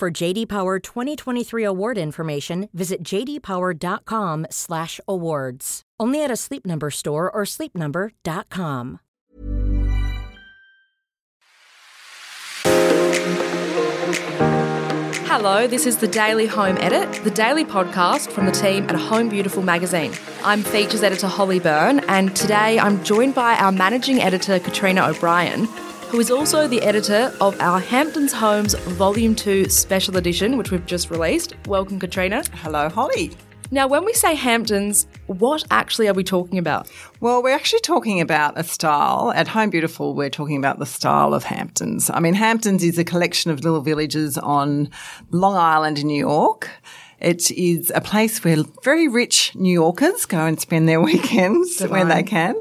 For JD Power 2023 award information, visit jdpower.com/awards. Only at a Sleep Number store or sleepnumber.com. Hello, this is the Daily Home Edit, the daily podcast from the team at Home Beautiful magazine. I'm features editor Holly Byrne, and today I'm joined by our managing editor Katrina O'Brien, who is also the editor of our Hamptons Homes Volume 2 Special Edition, which we've just released. Welcome, Katrina. Hello, Holly. Now, when we say Hamptons, what actually are we talking about? Well, we're actually talking about a style. At Home Beautiful, we're talking about the style of Hamptons. I mean, Hamptons is a collection of little villages on Long Island in New York. It is a place where very rich New Yorkers go and spend their weekends Divine. when they can.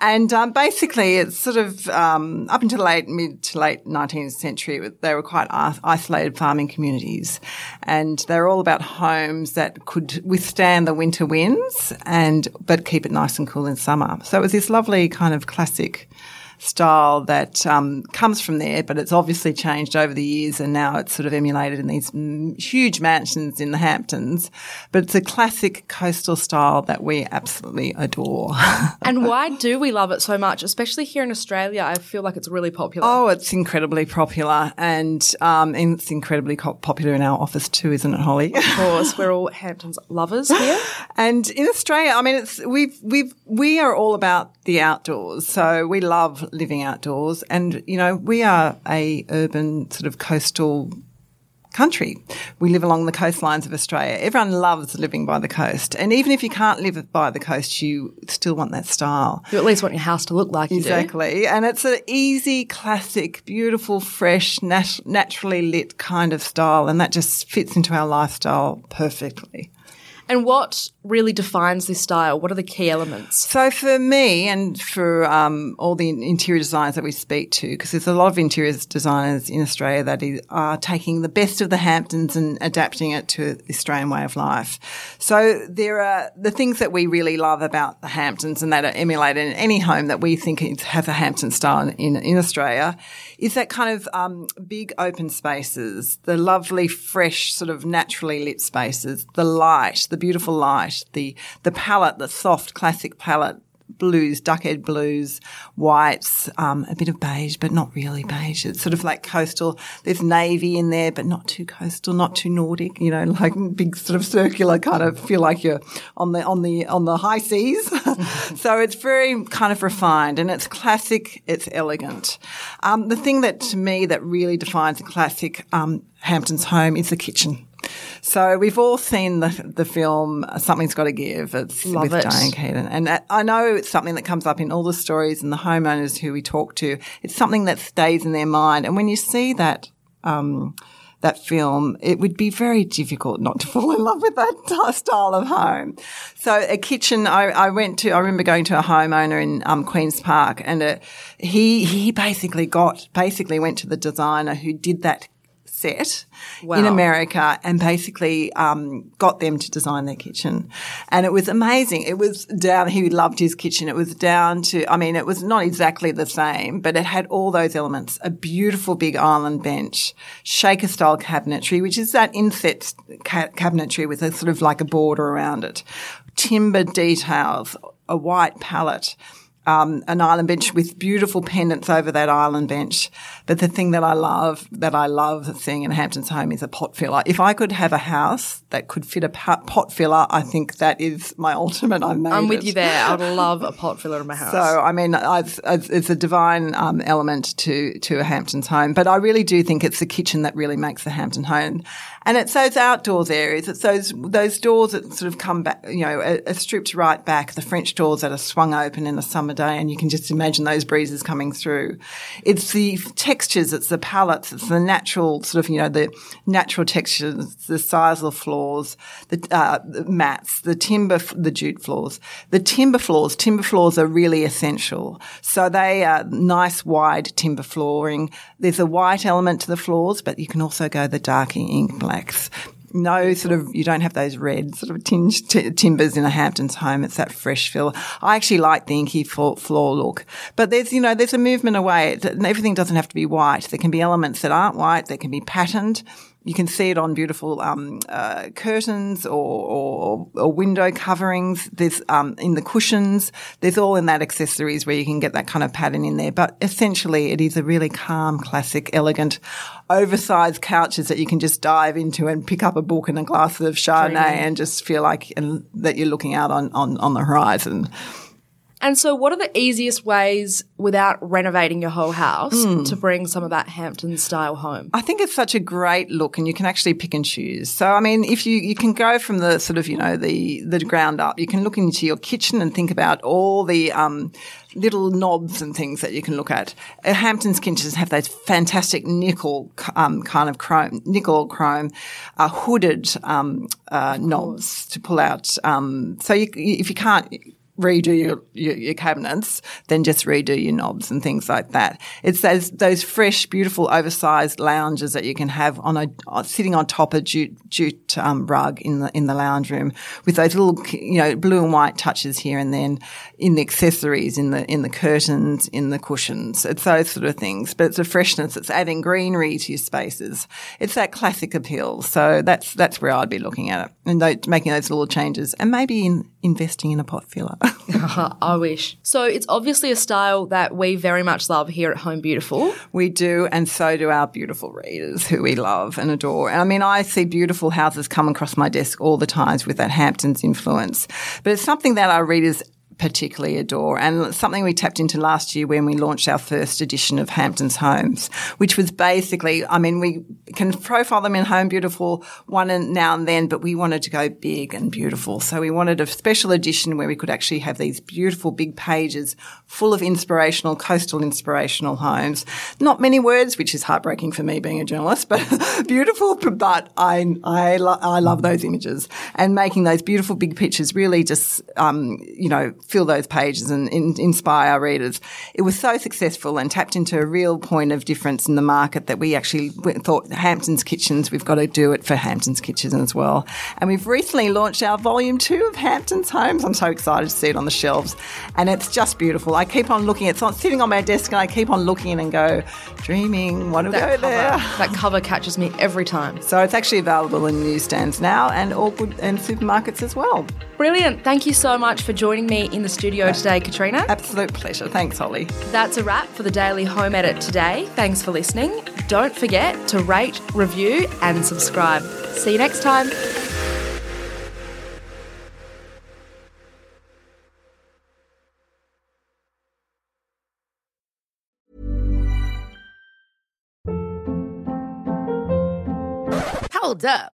And um, basically, it's sort of um, up until late, mid to late 19th century, they were quite isolated farming communities. And they're all about homes that could withstand the winter winds and but keep it nice and cool in summer. So it was this lovely kind of classic style that um, comes from there, but it's obviously changed over the years and now it's sort of emulated in these mm, huge mansions in the Hamptons. But it's a classic coastal style that we absolutely adore. And why do we love it so much? Especially here in Australia, I feel like it's really popular. oh, it's incredibly popular and, um, and it's incredibly popular in our office too, isn't it, Holly? Of course, we're all Hamptons lovers here. And in Australia, I mean, it's we've we've we are all about the outdoors. So we love living outdoors, and you know, we are a urban sort of coastal country. We live along the coastlines of Australia. Everyone loves living by the coast, and even if you can't live by the coast, you still want that style. You at least want your house to look like. Exactly. And it's an easy, classic, beautiful, fresh, nat- naturally lit kind of style. And that just fits into our lifestyle perfectly. And what really defines this style? What are the key elements? So for me and for um, all the interior designers that we speak to, because there's a lot of interior designers in Australia that are taking the best of the Hamptons and adapting it to the Australian way of life. So there are the things that we really love about the Hamptons and that are emulated in any home that we think has a Hampton style in, in Australia is that kind of um, big open spaces, the lovely, fresh, sort of naturally lit spaces, the light, the beautiful light, the the palette, the soft classic palette, blues, duck egg blues, whites, um, a bit of beige, but not really beige. It's sort of like coastal. There's navy in there, but not too coastal, not too Nordic. You know, like big sort of circular kind of feel like you're on the on the on the high seas. so it's very kind of refined and it's classic. It's elegant. Um, the thing that to me that really defines a classic um, Hampton's home is the kitchen. So we've all seen the the film uh, Something's Got to Give. It's Love with it. Diane Keaton, and I know it's something that comes up in all the stories and the homeowners who we talk to. It's something that stays in their mind, and when you see that. Um, that film, it would be very difficult not to fall in love with that style of home. So a kitchen, I, I went to, I remember going to a homeowner in um, Queen's Park and uh he, he basically got, basically went to the designer who did that set in America and basically um, got them to design their kitchen. And it was amazing. It was down, he loved his kitchen. It was down to, I mean, it was not exactly the same, but it had all those elements. A beautiful big island bench, shaker style cabinetry, which is that inset ca- cabinetry with a sort of like a border around it. Timber details, a white palette um, an island bench with beautiful pendants over that island bench. But the thing that I love, that I love seeing in Hampton's home is a pot filler. If I could have a house that could fit a pot filler, I think that is my ultimate. I I'm with it. you there. I'd love a pot filler in my house. So, I mean, it's a divine um, element to to a Hampton's home, but I really do think it's the kitchen that really makes the Hampton home, and it's those outdoors areas. It's those those doors that sort of come back, you know, are, are stripped right back. The French doors that are swung open in a summer day and you can just imagine those breezes coming through. It's the textures, it's the palettes, it's the natural sort of, you know, the natural textures, the size of the floors, the, uh, the mats, the timber, the jute floors. The timber floors, timber floors are really essential. So they are nice wide timber flooring. There's a white element to the floors, but you can also go the dark ink no sort of you don't have those red sort of tinged t- timbers in a Hamptons home. It's that fresh feel. I actually like the inky floor, floor look, but there's you know there's a movement away. Everything doesn't have to be white. There can be elements that aren't white. They can be patterned. You can see it on beautiful um, uh, curtains or, or, or, window coverings. There's um, in the cushions. There's all in that accessories where you can get that kind of pattern in there. But essentially, it is a really calm, classic, elegant, oversized couches that you can just dive into and pick up a book and a glass of Chardonnay Dreaming. and just feel like and, that you're looking out on, on, on the horizon. And so, what are the easiest ways without renovating your whole house mm. to bring some of that Hampton style home? I think it's such a great look, and you can actually pick and choose. So, I mean, if you you can go from the sort of you know the the ground up, you can look into your kitchen and think about all the um, little knobs and things that you can look at. Uh, Hampton's kitchens have those fantastic nickel um, kind of chrome, nickel chrome, uh, hooded um, uh, knobs to pull out. Um, so you, if you can't redo your, your, your, cabinets, then just redo your knobs and things like that. It's those those fresh, beautiful, oversized lounges that you can have on a sitting on top of jute, jute um, rug in the in the lounge room with those little you know blue and white touches here and then in the accessories, in the in the curtains, in the cushions. It's those sort of things, but it's a freshness. It's adding greenery to your spaces. It's that classic appeal. So that's that's where I'd be looking at it and making those little changes and maybe in investing in a pot filler. I wish. So it's obviously a style that we very much love here at Home Beautiful. We do, and so do our beautiful readers who we love and adore. And I mean, I see beautiful houses come across my desk all the times with that Hamptons influence, but it's something that our readers particularly adore and something we tapped into last year when we launched our first edition of Hamptons Homes, which was basically, I mean, we can profile them in Home Beautiful one and now and then, but we wanted to go big and beautiful. So we wanted a special edition where we could actually have these beautiful big pages full of inspirational, coastal inspirational homes. Not many words, which is heartbreaking for me being a journalist, but beautiful, but I, I, lo- I love those images and making those beautiful big pictures really just, um, you know, fill those pages and in, inspire our readers. It was so successful and tapped into a real point of difference in the market that we actually thought Hampton's Kitchens, we've got to do it for Hampton's Kitchens as well. And we've recently launched our volume two of Hamptons Homes. I'm so excited to see it on the shelves. And it's just beautiful. I keep on looking, it's not sitting on my desk and I keep on looking and go, dreaming, want to that go cover, there. That cover catches me every time. So it's actually available in newsstands now and all good and supermarkets as well. Brilliant. Thank you so much for joining me in the studio today, Katrina. Absolute pleasure. Thanks, Holly. That's a wrap for the Daily Home Edit today. Thanks for listening. Don't forget to rate, review, and subscribe. See you next time. Hold up.